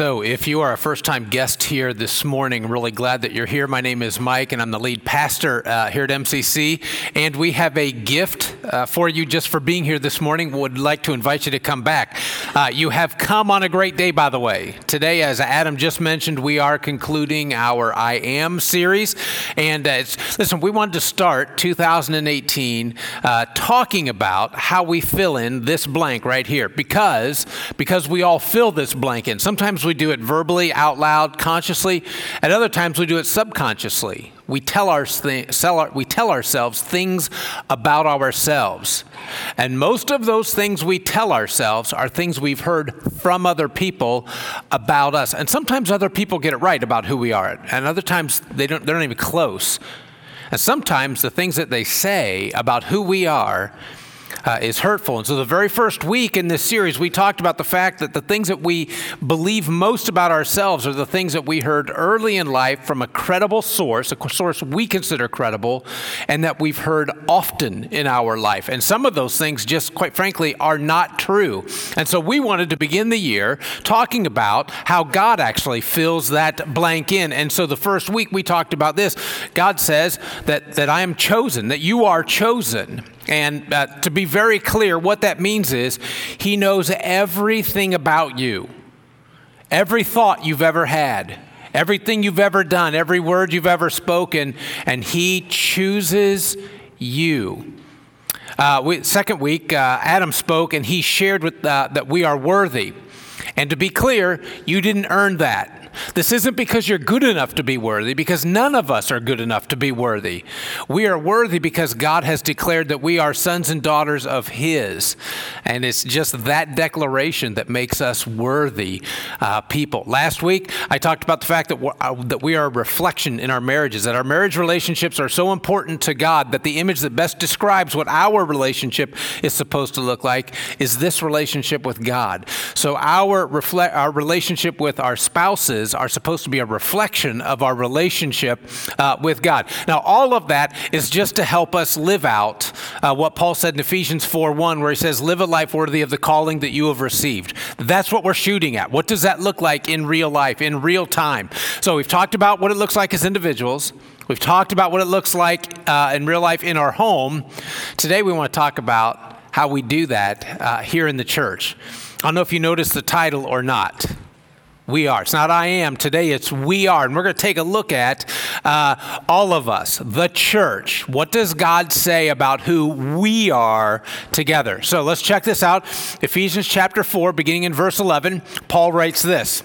So, if you are a first time guest here this morning, really glad that you're here. My name is Mike, and I'm the lead pastor uh, here at MCC. And we have a gift uh, for you just for being here this morning. Would like to invite you to come back. Uh, you have come on a great day, by the way. Today, as Adam just mentioned, we are concluding our I Am series. And uh, listen, we wanted to start 2018 uh, talking about how we fill in this blank right here because, because we all fill this blank in. Sometimes Sometimes we do it verbally, out loud, consciously. At other times we do it subconsciously. We tell, our, we tell ourselves things about ourselves. And most of those things we tell ourselves are things we've heard from other people about us. And sometimes other people get it right about who we are, and other times they don't, they're not even close. And sometimes the things that they say about who we are uh, is hurtful. And so, the very first week in this series, we talked about the fact that the things that we believe most about ourselves are the things that we heard early in life from a credible source, a source we consider credible, and that we've heard often in our life. And some of those things, just quite frankly, are not true. And so, we wanted to begin the year talking about how God actually fills that blank in. And so, the first week we talked about this God says that, that I am chosen, that you are chosen. And uh, to be very clear, what that means is He knows everything about you, every thought you've ever had, everything you've ever done, every word you've ever spoken, and He chooses you. Uh, we, second week, uh, Adam spoke and he shared with, uh, that we are worthy. And to be clear, you didn't earn that. This isn't because you're good enough to be worthy, because none of us are good enough to be worthy. We are worthy because God has declared that we are sons and daughters of His. And it's just that declaration that makes us worthy uh, people. Last week, I talked about the fact that, uh, that we are a reflection in our marriages, that our marriage relationships are so important to God that the image that best describes what our relationship is supposed to look like is this relationship with God. So our, refle- our relationship with our spouses are supposed to be a reflection of our relationship uh, with God. Now, all of that is just to help us live out uh, what Paul said in Ephesians 4 1, where he says, Live a life worthy of the calling that you have received. That's what we're shooting at. What does that look like in real life, in real time? So, we've talked about what it looks like as individuals. We've talked about what it looks like uh, in real life in our home. Today, we want to talk about how we do that uh, here in the church. I don't know if you noticed the title or not. We are. It's not I am. Today it's we are. And we're going to take a look at uh, all of us, the church. What does God say about who we are together? So let's check this out. Ephesians chapter 4, beginning in verse 11, Paul writes this.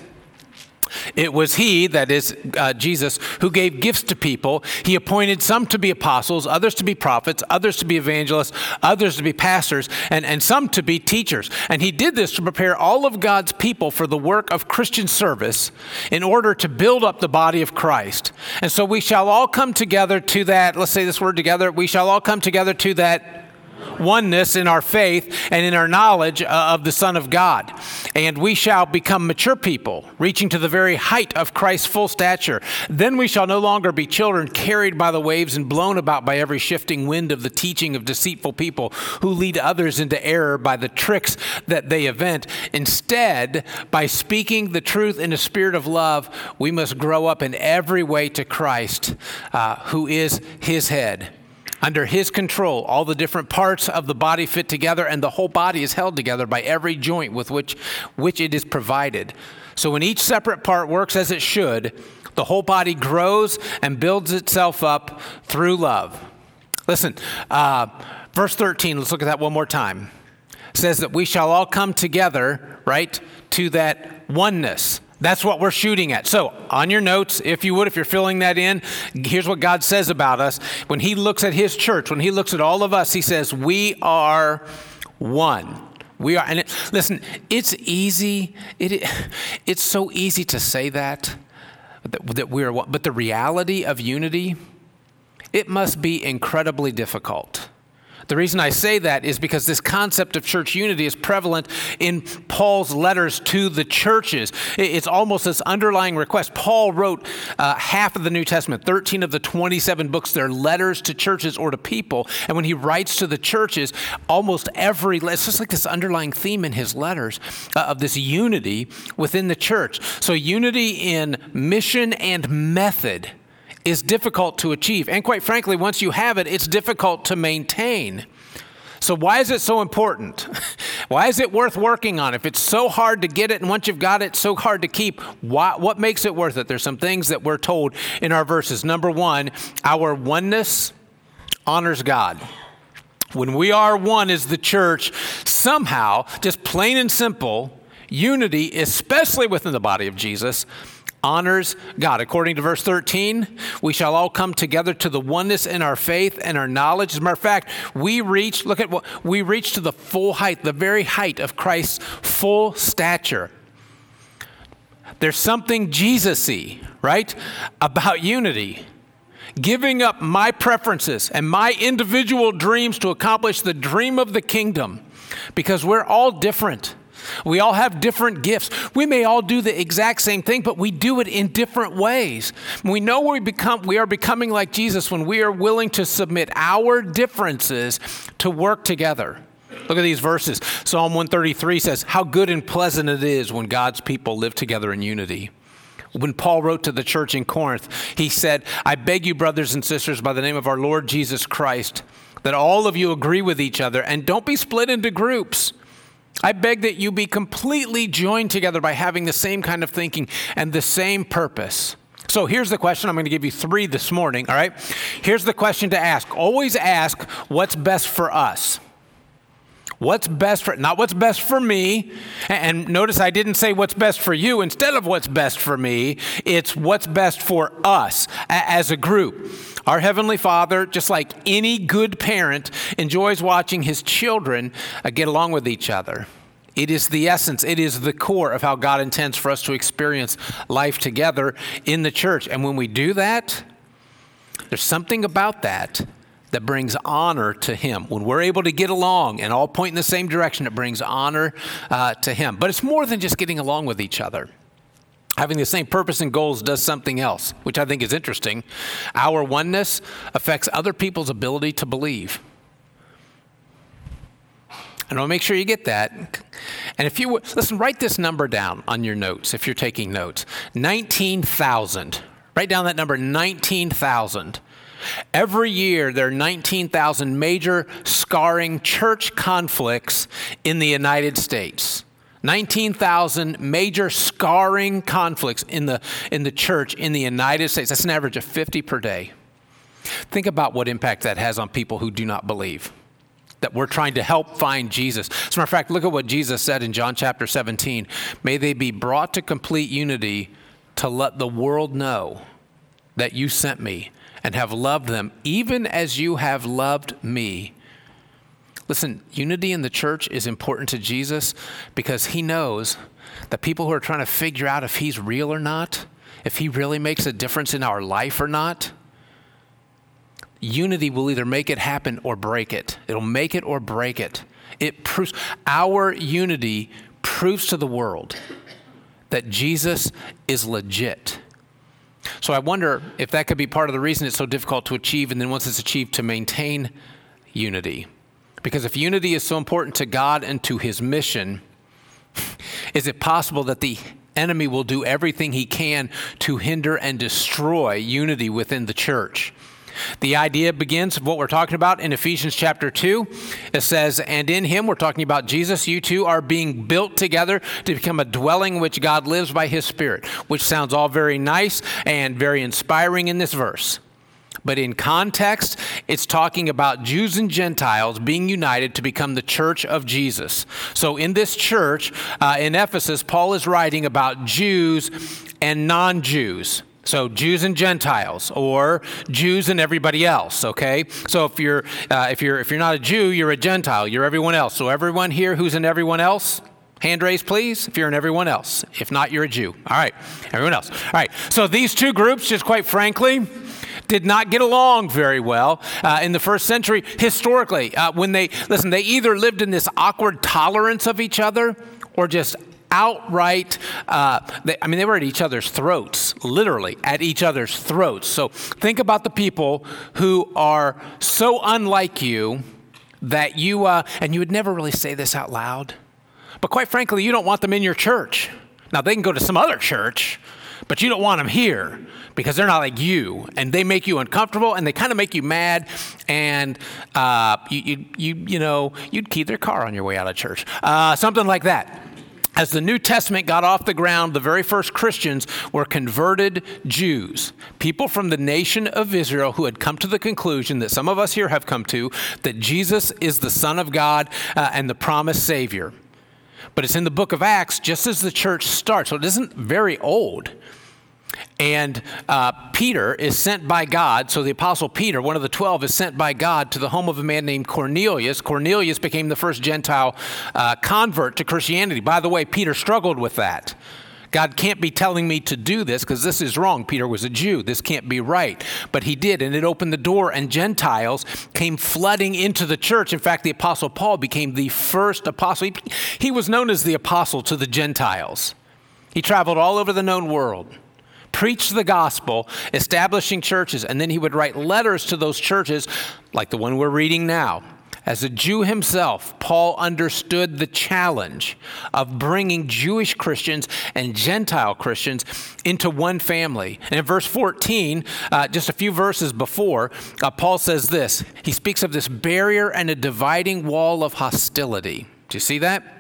It was he, that is uh, Jesus, who gave gifts to people. He appointed some to be apostles, others to be prophets, others to be evangelists, others to be pastors, and, and some to be teachers. And he did this to prepare all of God's people for the work of Christian service in order to build up the body of Christ. And so we shall all come together to that, let's say this word together, we shall all come together to that oneness in our faith and in our knowledge uh, of the Son of God. And we shall become mature people, reaching to the very height of Christ's full stature. Then we shall no longer be children carried by the waves and blown about by every shifting wind of the teaching of deceitful people who lead others into error by the tricks that they invent. Instead, by speaking the truth in a spirit of love, we must grow up in every way to Christ, uh, who is his head. Under his control, all the different parts of the body fit together, and the whole body is held together by every joint with which, which it is provided. So when each separate part works as it should, the whole body grows and builds itself up through love. Listen, uh, verse 13, let's look at that one more time. It says that we shall all come together, right, to that oneness. That's what we're shooting at. So, on your notes, if you would, if you're filling that in, here's what God says about us. When He looks at His church, when He looks at all of us, He says, We are one. We are, and it, listen, it's easy. It, it's so easy to say that, that, that we're one. But the reality of unity, it must be incredibly difficult. The reason I say that is because this concept of church unity is prevalent in Paul's letters to the churches. It's almost this underlying request. Paul wrote uh, half of the New Testament, 13 of the 27 books, they're letters to churches or to people. And when he writes to the churches, almost every, it's just like this underlying theme in his letters uh, of this unity within the church. So, unity in mission and method is difficult to achieve. And quite frankly, once you have it, it's difficult to maintain. So, why is it so important? why is it worth working on? If it's so hard to get it, and once you've got it, so hard to keep, why, what makes it worth it? There's some things that we're told in our verses. Number one, our oneness honors God. When we are one as the church, somehow, just plain and simple, unity, especially within the body of Jesus, honors God. According to verse 13, we shall all come together to the oneness in our faith and our knowledge. As a matter of fact, we reach, look at what we reach to the full height, the very height of Christ's full stature. There's something Jesus y, right, about unity. Giving up my preferences and my individual dreams to accomplish the dream of the kingdom because we're all different. We all have different gifts. We may all do the exact same thing, but we do it in different ways. We know we become we are becoming like Jesus when we are willing to submit our differences to work together. Look at these verses. Psalm 133 says, How good and pleasant it is when God's people live together in unity. When Paul wrote to the church in Corinth, he said, I beg you, brothers and sisters, by the name of our Lord Jesus Christ, that all of you agree with each other and don't be split into groups I beg that you be completely joined together by having the same kind of thinking and the same purpose. So here's the question. I'm going to give you three this morning, all right? Here's the question to ask. Always ask what's best for us. What's best for, not what's best for me. And notice I didn't say what's best for you instead of what's best for me. It's what's best for us as a group. Our Heavenly Father, just like any good parent, enjoys watching his children uh, get along with each other. It is the essence, it is the core of how God intends for us to experience life together in the church. And when we do that, there's something about that that brings honor to Him. When we're able to get along and all point in the same direction, it brings honor uh, to Him. But it's more than just getting along with each other having the same purpose and goals does something else, which I think is interesting. Our oneness affects other people's ability to believe. And I'll make sure you get that. And if you listen, write this number down on your notes if you're taking notes 19,000. Write down that number 19,000. Every year, there are 19,000 major scarring church conflicts in the United States. 19,000 major scarring conflicts in the, in the church in the United States. That's an average of 50 per day. Think about what impact that has on people who do not believe. That we're trying to help find Jesus. As a matter of fact, look at what Jesus said in John chapter 17. May they be brought to complete unity to let the world know that you sent me and have loved them, even as you have loved me. Listen, unity in the church is important to Jesus because he knows that people who are trying to figure out if he's real or not, if he really makes a difference in our life or not, unity will either make it happen or break it. It'll make it or break it. It proves our unity proves to the world that Jesus is legit. So I wonder if that could be part of the reason it's so difficult to achieve, and then once it's achieved, to maintain unity. Because if unity is so important to God and to his mission, is it possible that the enemy will do everything he can to hinder and destroy unity within the church? The idea begins what we're talking about in Ephesians chapter 2. It says, And in him, we're talking about Jesus, you two are being built together to become a dwelling which God lives by his Spirit, which sounds all very nice and very inspiring in this verse. But in context, it's talking about Jews and Gentiles being united to become the church of Jesus. So in this church uh, in Ephesus, Paul is writing about Jews and non Jews. So Jews and Gentiles, or Jews and everybody else. Okay. So if you're uh, if you're if you're not a Jew, you're a Gentile. You're everyone else. So everyone here who's in everyone else, hand raise, please. If you're in everyone else. If not, you're a Jew. All right. Everyone else. All right. So these two groups, just quite frankly, did not get along very well uh, in the first century historically. Uh, when they, listen, they either lived in this awkward tolerance of each other or just outright, uh, they, I mean, they were at each other's throats, literally at each other's throats. So think about the people who are so unlike you that you, uh, and you would never really say this out loud, but quite frankly, you don't want them in your church. Now, they can go to some other church, but you don't want them here because they're not like you and they make you uncomfortable and they kind of make you mad and uh, you, you, you, you know you'd key their car on your way out of church uh, something like that as the New Testament got off the ground, the very first Christians were converted Jews, people from the nation of Israel who had come to the conclusion that some of us here have come to that Jesus is the Son of God uh, and the promised Savior. But it's in the book of Acts, just as the church starts, so it isn't very old. And uh, Peter is sent by God. So the Apostle Peter, one of the 12, is sent by God to the home of a man named Cornelius. Cornelius became the first Gentile uh, convert to Christianity. By the way, Peter struggled with that. God can't be telling me to do this because this is wrong. Peter was a Jew. This can't be right. But he did, and it opened the door, and Gentiles came flooding into the church. In fact, the Apostle Paul became the first apostle. He, he was known as the apostle to the Gentiles. He traveled all over the known world preach the gospel, establishing churches, and then he would write letters to those churches, like the one we're reading now. As a Jew himself, Paul understood the challenge of bringing Jewish Christians and Gentile Christians into one family. And in verse 14, uh, just a few verses before, uh, Paul says this He speaks of this barrier and a dividing wall of hostility. Do you see that?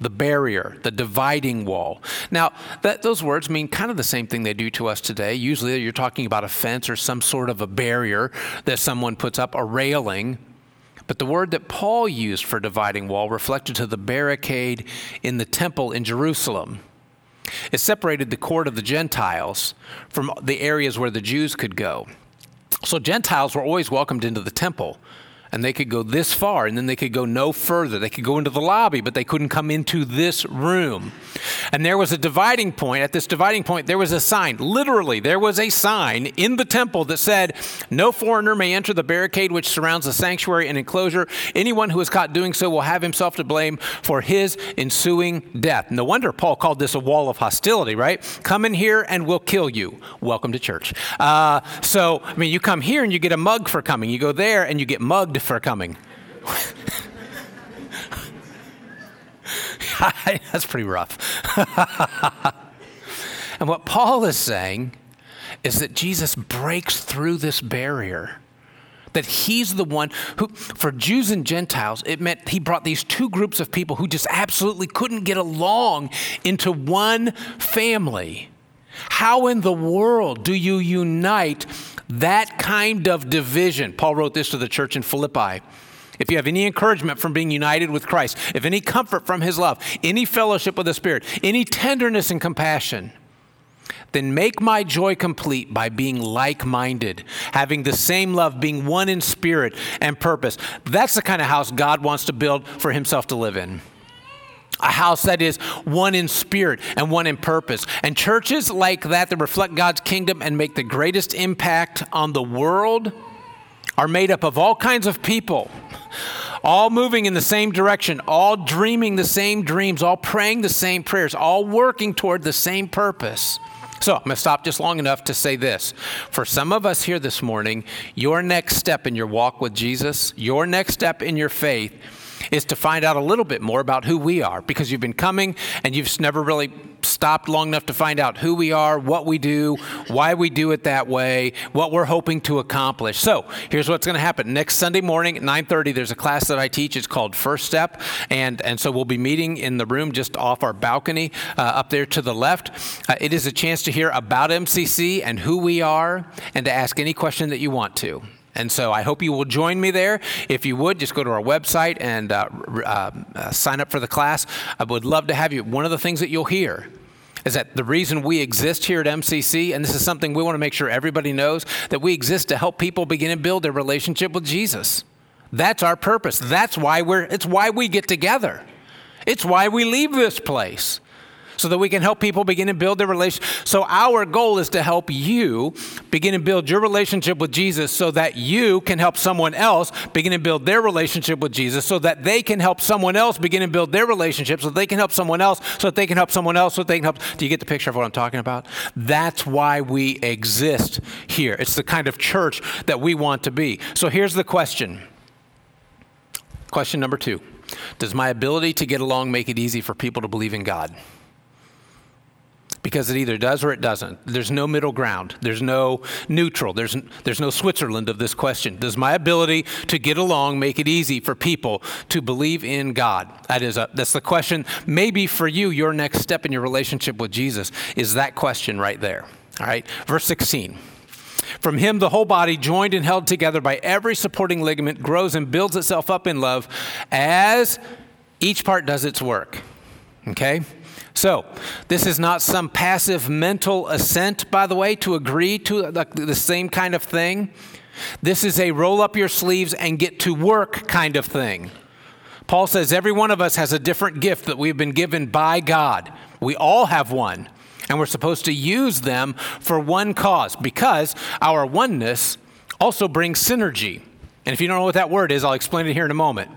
the barrier, the dividing wall. Now, that, those words mean kind of the same thing they do to us today. Usually you're talking about a fence or some sort of a barrier that someone puts up, a railing. But the word that Paul used for dividing wall reflected to the barricade in the temple in Jerusalem. It separated the court of the Gentiles from the areas where the Jews could go. So Gentiles were always welcomed into the temple and they could go this far and then they could go no further. They could go into the lobby, but they couldn't come into this room. And there was a dividing point. At this dividing point, there was a sign. Literally, there was a sign in the temple that said, No foreigner may enter the barricade which surrounds the sanctuary and enclosure. Anyone who is caught doing so will have himself to blame for his ensuing death. No wonder Paul called this a wall of hostility, right? Come in here and we'll kill you. Welcome to church. Uh, so, I mean, you come here and you get a mug for coming. You go there and you get mugged for coming. That's pretty rough. and what Paul is saying is that Jesus breaks through this barrier. That he's the one who, for Jews and Gentiles, it meant he brought these two groups of people who just absolutely couldn't get along into one family. How in the world do you unite that kind of division. Paul wrote this to the church in Philippi. If you have any encouragement from being united with Christ, if any comfort from his love, any fellowship with the Spirit, any tenderness and compassion, then make my joy complete by being like minded, having the same love, being one in spirit and purpose. That's the kind of house God wants to build for himself to live in a house that is one in spirit and one in purpose. And churches like that that reflect God's kingdom and make the greatest impact on the world are made up of all kinds of people, all moving in the same direction, all dreaming the same dreams, all praying the same prayers, all working toward the same purpose. So I'm going to stop just long enough to say this. For some of us here this morning, your next step in your walk with Jesus, your next step in your faith, is to find out a little bit more about who we are because you've been coming and you've never really stopped long enough to find out who we are, what we do, why we do it that way, what we're hoping to accomplish. So, here's what's going to happen. Next Sunday morning at 9:30 there's a class that I teach. It's called First Step and and so we'll be meeting in the room just off our balcony uh, up there to the left. Uh, it is a chance to hear about MCC and who we are and to ask any question that you want to. And so I hope you will join me there. If you would, just go to our website and uh, uh, uh, sign up for the class. I would love to have you. One of the things that you'll hear is that the reason we exist here at MCC, and this is something we want to make sure everybody knows, that we exist to help people begin and build their relationship with Jesus. That's our purpose. That's why we're, it's why we get together. It's why we leave this place so that we can help people begin to build their relationship. So our goal is to help you begin to build your relationship with Jesus so that you can help someone else begin to build their relationship with Jesus so that they can help someone else begin to build their relationship so they can help someone else so that they can help someone else so they can help. Do you get the picture of what I'm talking about? That's why we exist here. It's the kind of church that we want to be. So here's the question. Question number two Does my ability to get along make it easy for people to believe in God? Because it either does or it doesn't. There's no middle ground. There's no neutral. There's, there's no Switzerland of this question. Does my ability to get along make it easy for people to believe in God? That is a, that's the question. Maybe for you, your next step in your relationship with Jesus is that question right there. All right, verse 16. From him, the whole body, joined and held together by every supporting ligament, grows and builds itself up in love as each part does its work. Okay? So, this is not some passive mental assent, by the way, to agree to the, the same kind of thing. This is a roll up your sleeves and get to work kind of thing. Paul says every one of us has a different gift that we've been given by God. We all have one and we're supposed to use them for one cause because our oneness also brings synergy. And if you don't know what that word is, I'll explain it here in a moment.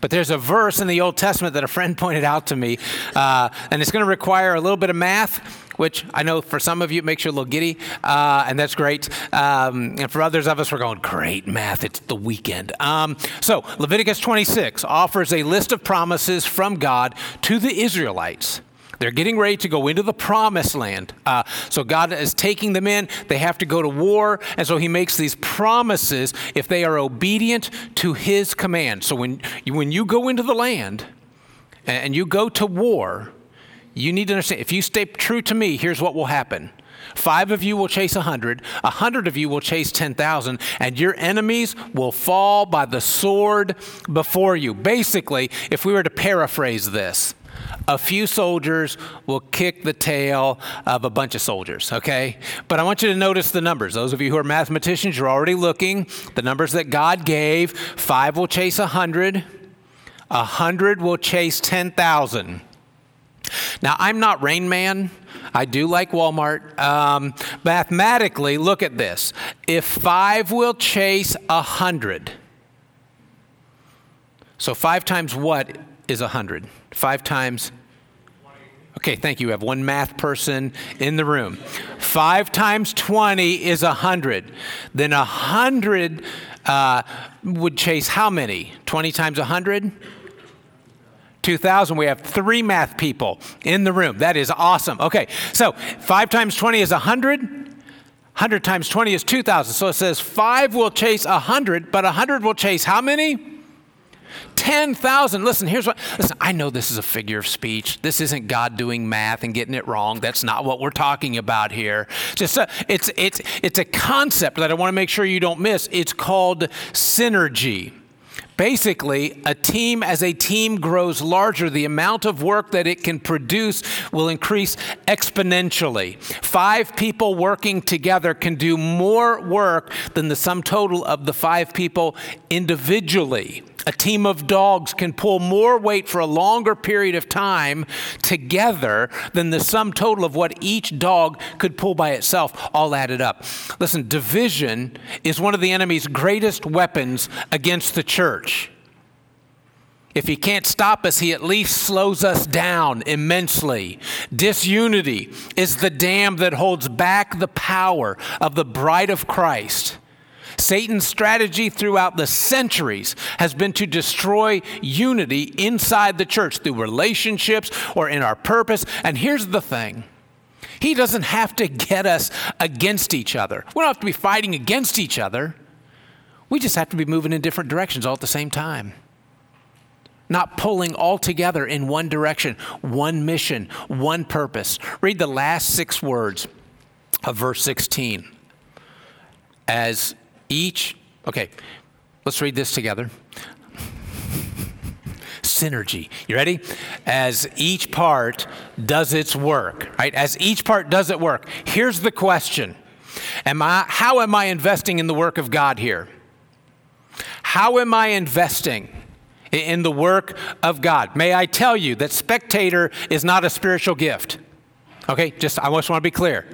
But there's a verse in the Old Testament that a friend pointed out to me, uh, and it's going to require a little bit of math, which I know for some of you it makes you a little giddy, uh, and that's great. Um, and for others of us, we're going, great math, it's the weekend. Um, so Leviticus 26 offers a list of promises from God to the Israelites they're getting ready to go into the promised land. Uh, so God is taking them in. They have to go to war. And so he makes these promises if they are obedient to his command. So when, when you go into the land and you go to war, you need to understand if you stay true to me, here's what will happen. Five of you will chase a hundred, a hundred of you will chase 10,000, and your enemies will fall by the sword before you. Basically, if we were to paraphrase this, a few soldiers will kick the tail of a bunch of soldiers, okay? But I want you to notice the numbers. Those of you who are mathematicians, you're already looking. The numbers that God gave five will chase a hundred, a hundred will chase 10,000. Now, I'm not Rain Man. I do like Walmart. Um, mathematically, look at this. If five will chase a hundred, so five times what is a hundred? Five times. Okay, thank you. We have one math person in the room. Five times 20 is 100. Then 100 uh, would chase how many? 20 times 100? 2000. We have three math people in the room. That is awesome. Okay, so 5 times 20 is 100. 100 times 20 is 2,000. So it says 5 will chase 100, but 100 will chase how many? 10,000. Listen, here's what, listen, I know this is a figure of speech. This isn't God doing math and getting it wrong. That's not what we're talking about here. Just a, it's, it's, it's a concept that I want to make sure you don't miss. It's called synergy. Basically, a team, as a team grows larger, the amount of work that it can produce will increase exponentially. Five people working together can do more work than the sum total of the five people individually. A team of dogs can pull more weight for a longer period of time together than the sum total of what each dog could pull by itself, all added up. Listen, division is one of the enemy's greatest weapons against the church. If he can't stop us, he at least slows us down immensely. Disunity is the dam that holds back the power of the bride of Christ. Satan's strategy throughout the centuries has been to destroy unity inside the church through relationships or in our purpose. And here's the thing He doesn't have to get us against each other. We don't have to be fighting against each other. We just have to be moving in different directions all at the same time. Not pulling all together in one direction, one mission, one purpose. Read the last six words of verse 16. As each, okay, let's read this together. Synergy. You ready? As each part does its work, right? As each part does its work. Here's the question Am I, How am I investing in the work of God here? How am I investing in the work of God. May I tell you that spectator is not a spiritual gift. Okay, just I just want to be clear.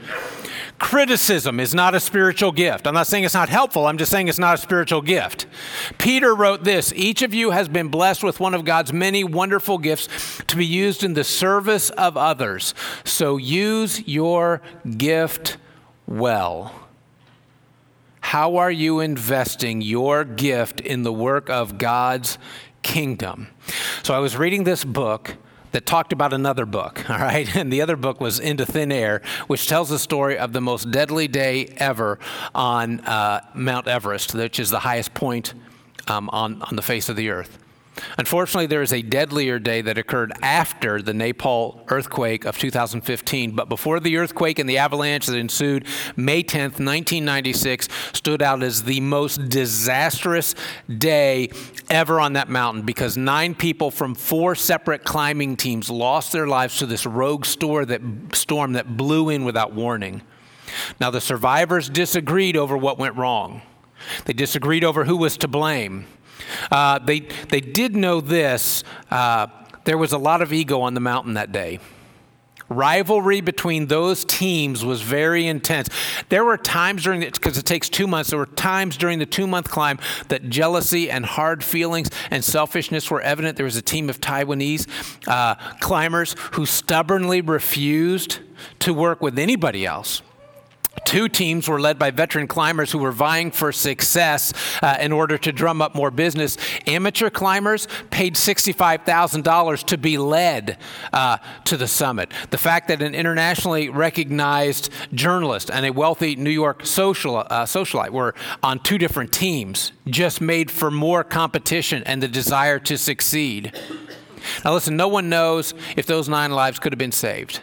Criticism is not a spiritual gift. I'm not saying it's not helpful, I'm just saying it's not a spiritual gift. Peter wrote this Each of you has been blessed with one of God's many wonderful gifts to be used in the service of others. So use your gift well. How are you investing your gift in the work of God's kingdom? So I was reading this book that talked about another book, all right? And the other book was Into Thin Air, which tells the story of the most deadly day ever on uh, Mount Everest, which is the highest point um, on, on the face of the earth. Unfortunately, there is a deadlier day that occurred after the Nepal earthquake of 2015, but before the earthquake and the avalanche that ensued, May 10th, 1996, stood out as the most disastrous day ever on that mountain because nine people from four separate climbing teams lost their lives to this rogue that, storm that blew in without warning. Now, the survivors disagreed over what went wrong. They disagreed over who was to blame. Uh, they, they did know this uh, there was a lot of ego on the mountain that day. Rivalry between those teams was very intense. There were times during because it takes two months, there were times during the two month climb that jealousy and hard feelings and selfishness were evident. There was a team of Taiwanese uh, climbers who stubbornly refused to work with anybody else. Two teams were led by veteran climbers who were vying for success uh, in order to drum up more business. Amateur climbers paid $65,000 to be led uh, to the summit. The fact that an internationally recognized journalist and a wealthy New York social, uh, socialite were on two different teams just made for more competition and the desire to succeed. Now, listen, no one knows if those nine lives could have been saved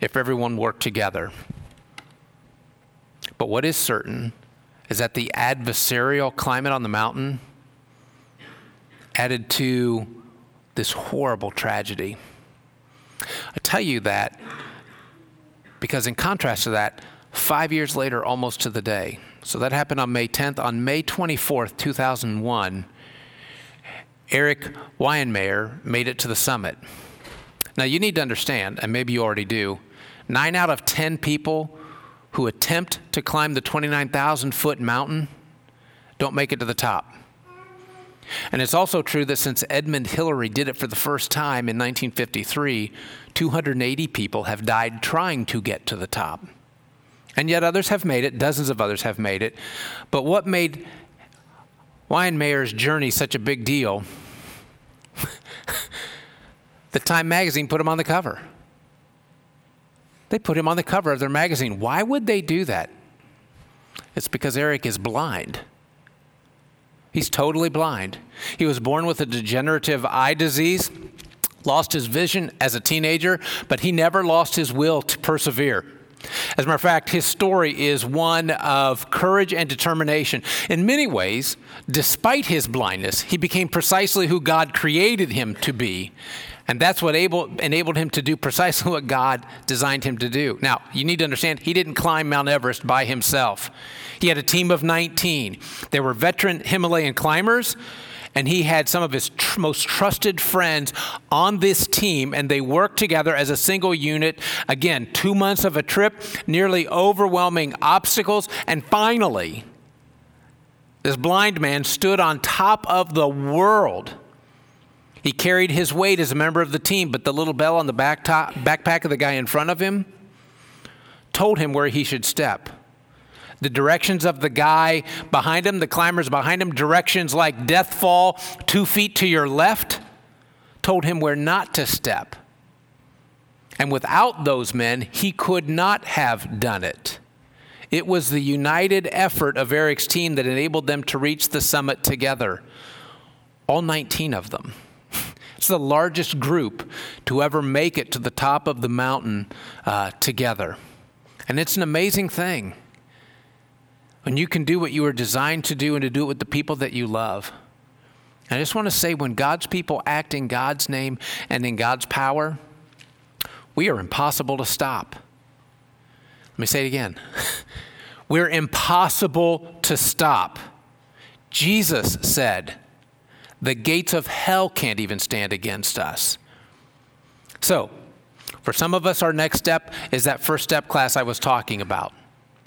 if everyone worked together. But what is certain is that the adversarial climate on the mountain added to this horrible tragedy. I tell you that because, in contrast to that, five years later, almost to the day, so that happened on May 10th, on May 24th, 2001, Eric Weihenmayer made it to the summit. Now, you need to understand, and maybe you already do, nine out of 10 people who attempt to climb the 29,000 foot mountain don't make it to the top. And it's also true that since Edmund Hillary did it for the first time in 1953, 280 people have died trying to get to the top. And yet others have made it, dozens of others have made it. But what made Weihenmayer's journey such a big deal? the Time magazine put him on the cover. They put him on the cover of their magazine. Why would they do that? It's because Eric is blind. He's totally blind. He was born with a degenerative eye disease, lost his vision as a teenager, but he never lost his will to persevere. As a matter of fact, his story is one of courage and determination. In many ways, despite his blindness, he became precisely who God created him to be. And that's what able, enabled him to do precisely what God designed him to do. Now, you need to understand, he didn't climb Mount Everest by himself. He had a team of 19. There were veteran Himalayan climbers, and he had some of his tr- most trusted friends on this team, and they worked together as a single unit. Again, two months of a trip, nearly overwhelming obstacles, and finally, this blind man stood on top of the world he carried his weight as a member of the team, but the little bell on the back top, backpack of the guy in front of him told him where he should step. The directions of the guy behind him, the climbers behind him, directions like death fall two feet to your left, told him where not to step. And without those men, he could not have done it. It was the united effort of Eric's team that enabled them to reach the summit together, all 19 of them. It's the largest group to ever make it to the top of the mountain uh, together. And it's an amazing thing when you can do what you were designed to do and to do it with the people that you love. I just want to say when God's people act in God's name and in God's power, we are impossible to stop. Let me say it again. We're impossible to stop. Jesus said, The gates of hell can't even stand against us. So, for some of us, our next step is that first step class I was talking about.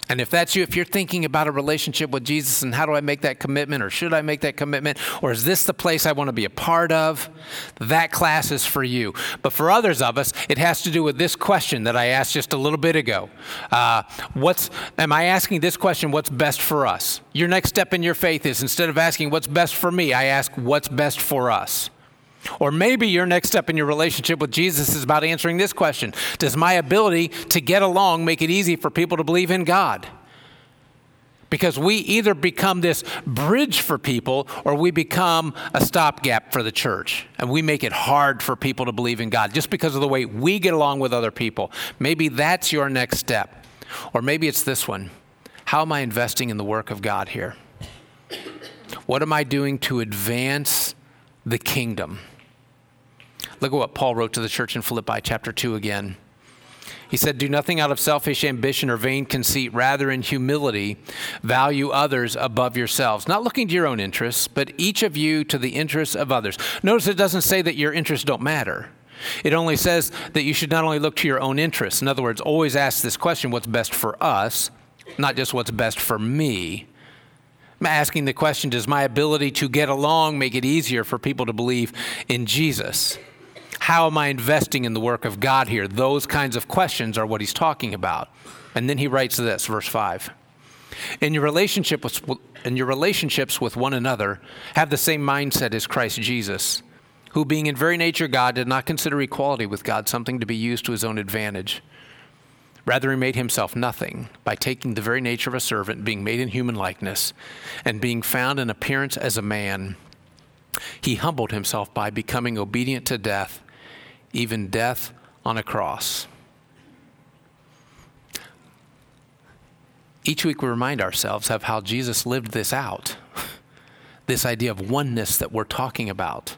And if that's you, if you're thinking about a relationship with Jesus and how do I make that commitment or should I make that commitment or is this the place I want to be a part of, that class is for you. But for others of us, it has to do with this question that I asked just a little bit ago. Uh, what's, am I asking this question, what's best for us? Your next step in your faith is instead of asking what's best for me, I ask what's best for us. Or maybe your next step in your relationship with Jesus is about answering this question Does my ability to get along make it easy for people to believe in God? Because we either become this bridge for people or we become a stopgap for the church. And we make it hard for people to believe in God just because of the way we get along with other people. Maybe that's your next step. Or maybe it's this one How am I investing in the work of God here? What am I doing to advance the kingdom? Look at what Paul wrote to the church in Philippi, chapter 2 again. He said, Do nothing out of selfish ambition or vain conceit, rather, in humility, value others above yourselves, not looking to your own interests, but each of you to the interests of others. Notice it doesn't say that your interests don't matter. It only says that you should not only look to your own interests. In other words, always ask this question what's best for us, not just what's best for me. I'm asking the question Does my ability to get along make it easier for people to believe in Jesus? How am I investing in the work of God here? Those kinds of questions are what he's talking about. And then he writes this, verse 5. In your, relationship with, in your relationships with one another, have the same mindset as Christ Jesus, who, being in very nature God, did not consider equality with God something to be used to his own advantage. Rather, he made himself nothing by taking the very nature of a servant, being made in human likeness, and being found in appearance as a man. He humbled himself by becoming obedient to death, even death on a cross. Each week we remind ourselves of how Jesus lived this out this idea of oneness that we're talking about.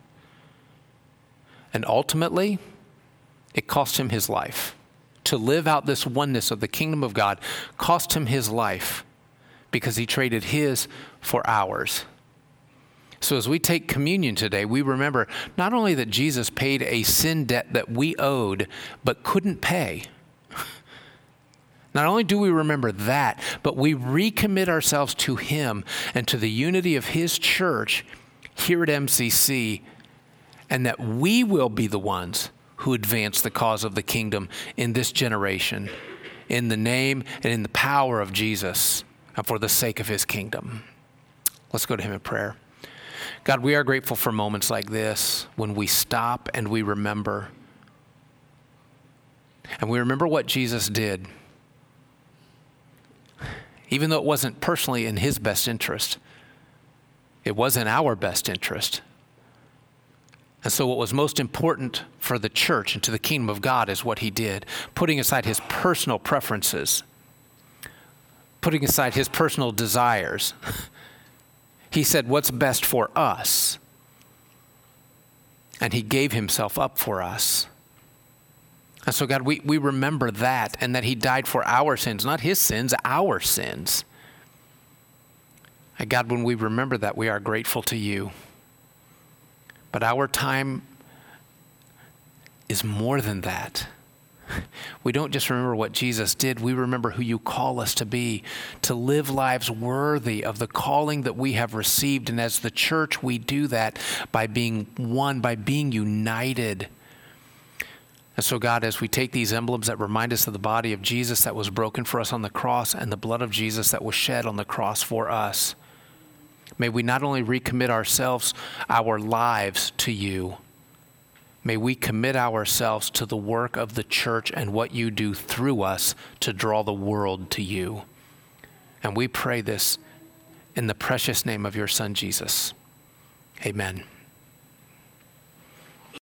And ultimately, it cost him his life. To live out this oneness of the kingdom of God cost him his life because he traded his for ours. So as we take communion today, we remember not only that Jesus paid a sin debt that we owed but couldn't pay. Not only do we remember that, but we recommit ourselves to Him and to the unity of His church here at MCC, and that we will be the ones who advance the cause of the kingdom in this generation, in the name and in the power of Jesus, and for the sake of His kingdom. Let's go to Him in prayer. God, we are grateful for moments like this when we stop and we remember. And we remember what Jesus did, even though it wasn't personally in his best interest, it was in our best interest. And so, what was most important for the church and to the kingdom of God is what he did, putting aside his personal preferences, putting aside his personal desires. He said, What's best for us? And He gave Himself up for us. And so, God, we, we remember that and that He died for our sins, not His sins, our sins. And God, when we remember that, we are grateful to you. But our time is more than that. We don't just remember what Jesus did, we remember who you call us to be, to live lives worthy of the calling that we have received. And as the church, we do that by being one, by being united. And so, God, as we take these emblems that remind us of the body of Jesus that was broken for us on the cross and the blood of Jesus that was shed on the cross for us, may we not only recommit ourselves, our lives to you May we commit ourselves to the work of the church and what you do through us to draw the world to you. And we pray this in the precious name of your Son, Jesus. Amen.